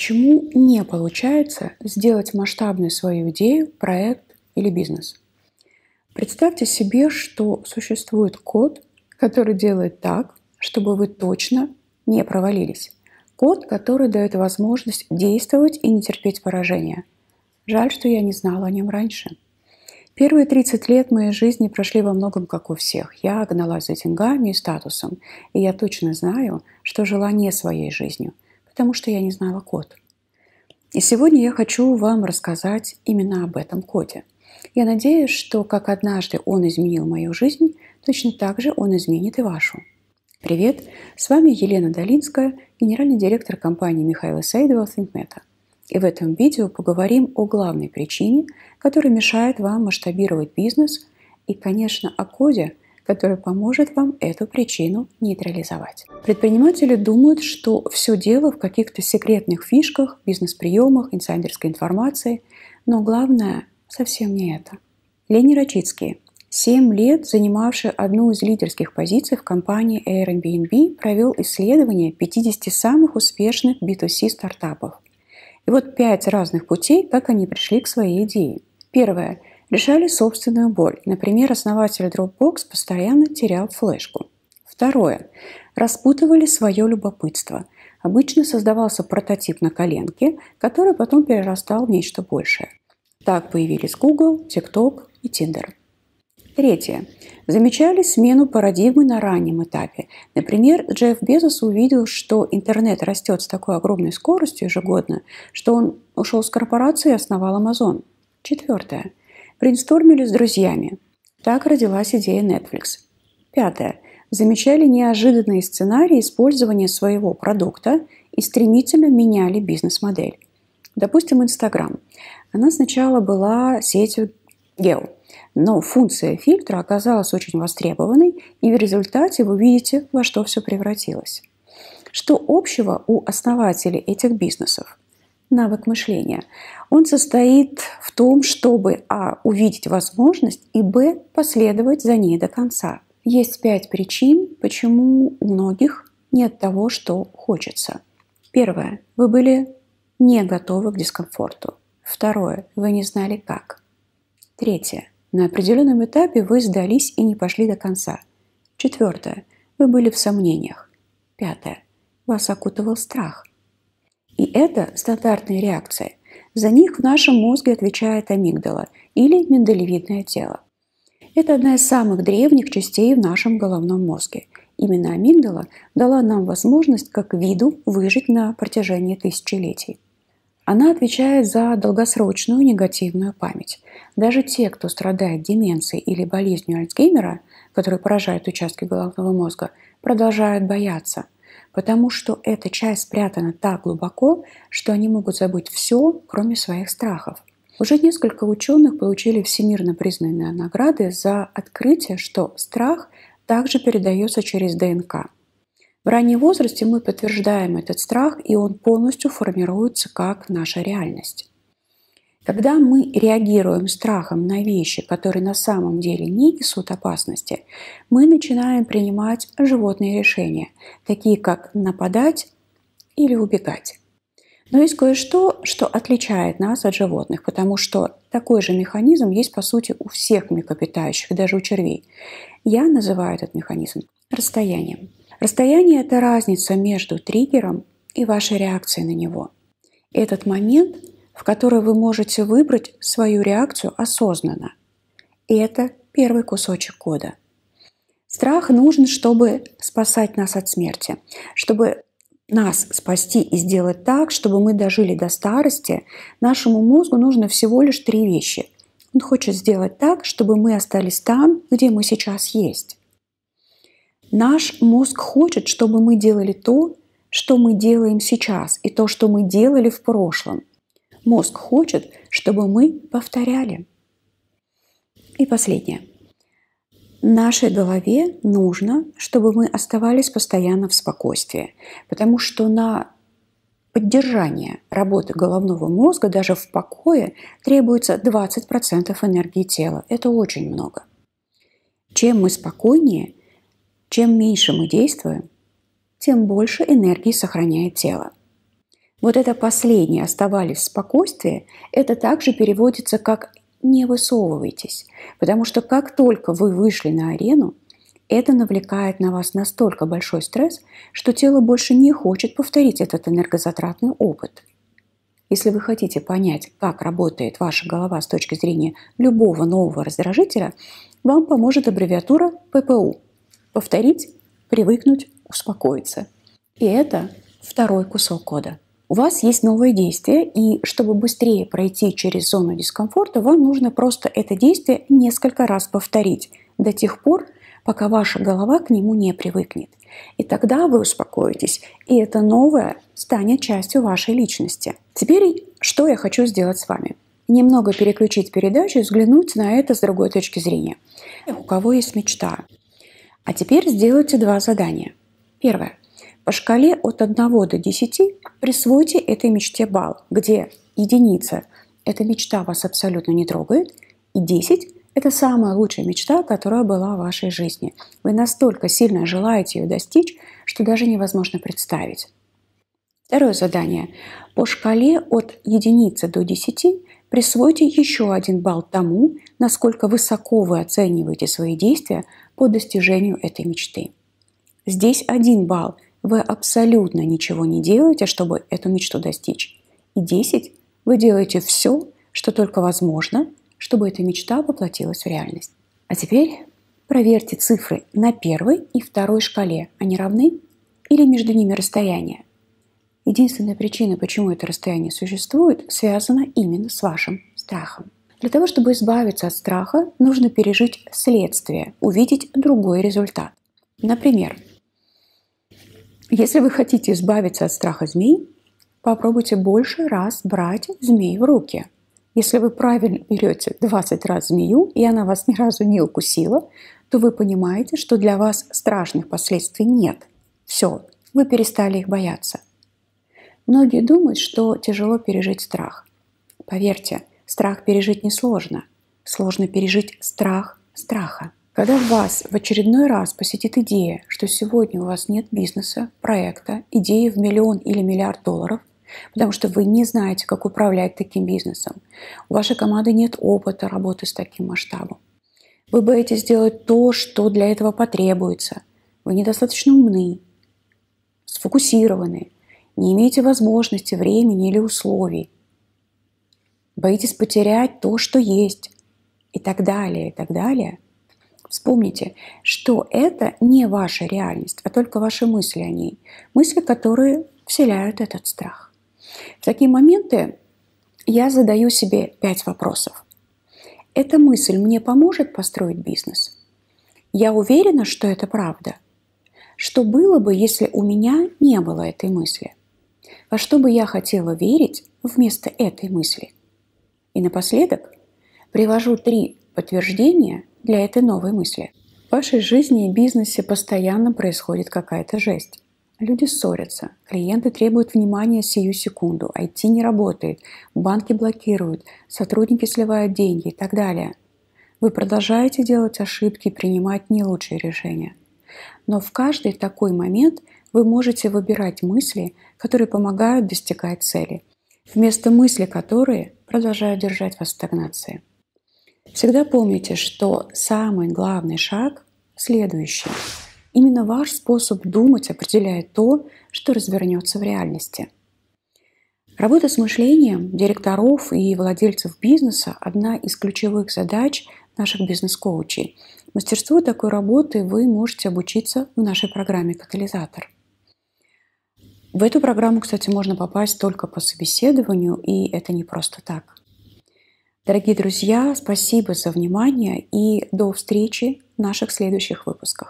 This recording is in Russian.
Почему не получается сделать масштабную свою идею, проект или бизнес? Представьте себе, что существует код, который делает так, чтобы вы точно не провалились. Код, который дает возможность действовать и не терпеть поражения. Жаль, что я не знала о нем раньше. Первые 30 лет моей жизни прошли во многом как у всех. Я гналась за деньгами и статусом, и я точно знаю, что жила не своей жизнью, потому что я не знала код. И сегодня я хочу вам рассказать именно об этом коде. Я надеюсь, что как однажды он изменил мою жизнь, точно так же он изменит и вашу. Привет, с вами Елена Долинская, генеральный директор компании Михаила Сейдова ThinkMeta. И в этом видео поговорим о главной причине, которая мешает вам масштабировать бизнес и, конечно, о коде, который поможет вам эту причину нейтрализовать. Предприниматели думают, что все дело в каких-то секретных фишках, бизнес-приемах, инсайдерской информации, но главное совсем не это. Лени Рачицкий, 7 лет занимавший одну из лидерских позиций в компании Airbnb, провел исследование 50 самых успешных B2C стартапов – и вот пять разных путей, как они пришли к своей идее. Первое. Решали собственную боль. Например, основатель Dropbox постоянно терял флешку. Второе. Распутывали свое любопытство. Обычно создавался прототип на коленке, который потом перерастал в нечто большее. Так появились Google, TikTok и Tinder. Третье. Замечали смену парадигмы на раннем этапе. Например, Джефф Безос увидел, что интернет растет с такой огромной скоростью ежегодно, что он ушел с корпорации и основал Amazon. Четвертое. Брейнстормили с друзьями. Так родилась идея Netflix. Пятое. Замечали неожиданные сценарии использования своего продукта и стремительно меняли бизнес-модель. Допустим, Instagram. Она сначала была сетью гео, но функция фильтра оказалась очень востребованной, и в результате вы видите, во что все превратилось. Что общего у основателей этих бизнесов? Навык мышления. Он состоит в том, чтобы а. увидеть возможность и б. последовать за ней до конца. Есть пять причин, почему у многих нет того, что хочется. Первое. Вы были не готовы к дискомфорту. Второе. Вы не знали как. Третье. На определенном этапе вы сдались и не пошли до конца. Четвертое. Вы были в сомнениях. Пятое. Вас окутывал страх. И это стандартные реакции. За них в нашем мозге отвечает амигдала или миндалевидное тело. Это одна из самых древних частей в нашем головном мозге. Именно амигдала дала нам возможность как виду выжить на протяжении тысячелетий. Она отвечает за долгосрочную негативную память. Даже те, кто страдает деменцией или болезнью Альцгеймера, которая поражает участки головного мозга, продолжают бояться, потому что эта часть спрятана так глубоко, что они могут забыть все, кроме своих страхов. Уже несколько ученых получили всемирно признанные награды за открытие, что страх также передается через ДНК – в раннем возрасте мы подтверждаем этот страх, и он полностью формируется как наша реальность. Когда мы реагируем страхом на вещи, которые на самом деле не несут опасности, мы начинаем принимать животные решения, такие как нападать или убегать. Но есть кое-что, что отличает нас от животных, потому что такой же механизм есть, по сути, у всех млекопитающих, даже у червей. Я называю этот механизм расстоянием. Расстояние – это разница между триггером и вашей реакцией на него. Этот момент, в который вы можете выбрать свою реакцию осознанно. И это первый кусочек кода. Страх нужен, чтобы спасать нас от смерти, чтобы нас спасти и сделать так, чтобы мы дожили до старости, нашему мозгу нужно всего лишь три вещи. Он хочет сделать так, чтобы мы остались там, где мы сейчас есть. Наш мозг хочет, чтобы мы делали то, что мы делаем сейчас, и то, что мы делали в прошлом. Мозг хочет, чтобы мы повторяли. И последнее. Нашей голове нужно, чтобы мы оставались постоянно в спокойствии, потому что на поддержание работы головного мозга даже в покое требуется 20% энергии тела. Это очень много. Чем мы спокойнее, чем меньше мы действуем, тем больше энергии сохраняет тело. Вот это последнее «оставались в спокойствии» это также переводится как «не высовывайтесь», потому что как только вы вышли на арену, это навлекает на вас настолько большой стресс, что тело больше не хочет повторить этот энергозатратный опыт. Если вы хотите понять, как работает ваша голова с точки зрения любого нового раздражителя, вам поможет аббревиатура ППУ. Повторить, привыкнуть, успокоиться. И это второй кусок кода. У вас есть новое действие, и чтобы быстрее пройти через зону дискомфорта, вам нужно просто это действие несколько раз повторить до тех пор, пока ваша голова к нему не привыкнет. И тогда вы успокоитесь, и это новое станет частью вашей личности. Теперь что я хочу сделать с вами? Немного переключить передачу и взглянуть на это с другой точки зрения. У кого есть мечта? А теперь сделайте два задания. Первое. По шкале от 1 до 10 присвойте этой мечте балл, где единица – эта мечта вас абсолютно не трогает, и 10 это самая лучшая мечта, которая была в вашей жизни. Вы настолько сильно желаете ее достичь, что даже невозможно представить. Второе задание. По шкале от единицы до 10 присвойте еще один балл тому, насколько высоко вы оцениваете свои действия по достижению этой мечты. Здесь один балл. Вы абсолютно ничего не делаете, чтобы эту мечту достичь. И 10 вы делаете все, что только возможно – чтобы эта мечта воплотилась в реальность. А теперь проверьте цифры на первой и второй шкале. Они равны или между ними расстояние? Единственная причина, почему это расстояние существует, связана именно с вашим страхом. Для того, чтобы избавиться от страха, нужно пережить следствие, увидеть другой результат. Например, если вы хотите избавиться от страха змей, попробуйте больше раз брать змей в руки – если вы правильно берете 20 раз змею, и она вас ни разу не укусила, то вы понимаете, что для вас страшных последствий нет. Все, вы перестали их бояться. Многие думают, что тяжело пережить страх. Поверьте, страх пережить несложно. Сложно пережить страх страха. Когда вас в очередной раз посетит идея, что сегодня у вас нет бизнеса, проекта, идеи в миллион или миллиард долларов, потому что вы не знаете, как управлять таким бизнесом. У вашей команды нет опыта работы с таким масштабом. Вы боитесь сделать то, что для этого потребуется. Вы недостаточно умны, сфокусированы, не имеете возможности, времени или условий. Боитесь потерять то, что есть, и так далее, и так далее. Вспомните, что это не ваша реальность, а только ваши мысли о ней. Мысли, которые вселяют этот страх. В такие моменты я задаю себе пять вопросов. Эта мысль мне поможет построить бизнес? Я уверена, что это правда. Что было бы, если у меня не было этой мысли? Во что бы я хотела верить вместо этой мысли? И напоследок привожу три подтверждения для этой новой мысли. В вашей жизни и бизнесе постоянно происходит какая-то жесть. Люди ссорятся, клиенты требуют внимания сию секунду, IT не работает, банки блокируют, сотрудники сливают деньги и так далее. Вы продолжаете делать ошибки и принимать не лучшие решения. Но в каждый такой момент вы можете выбирать мысли, которые помогают достигать цели, вместо мысли которые продолжают держать вас в стагнации. Всегда помните, что самый главный шаг следующий – Именно ваш способ думать определяет то, что развернется в реальности. Работа с мышлением директоров и владельцев бизнеса – одна из ключевых задач наших бизнес-коучей. Мастерству такой работы вы можете обучиться в нашей программе «Катализатор». В эту программу, кстати, можно попасть только по собеседованию, и это не просто так. Дорогие друзья, спасибо за внимание и до встречи в наших следующих выпусках.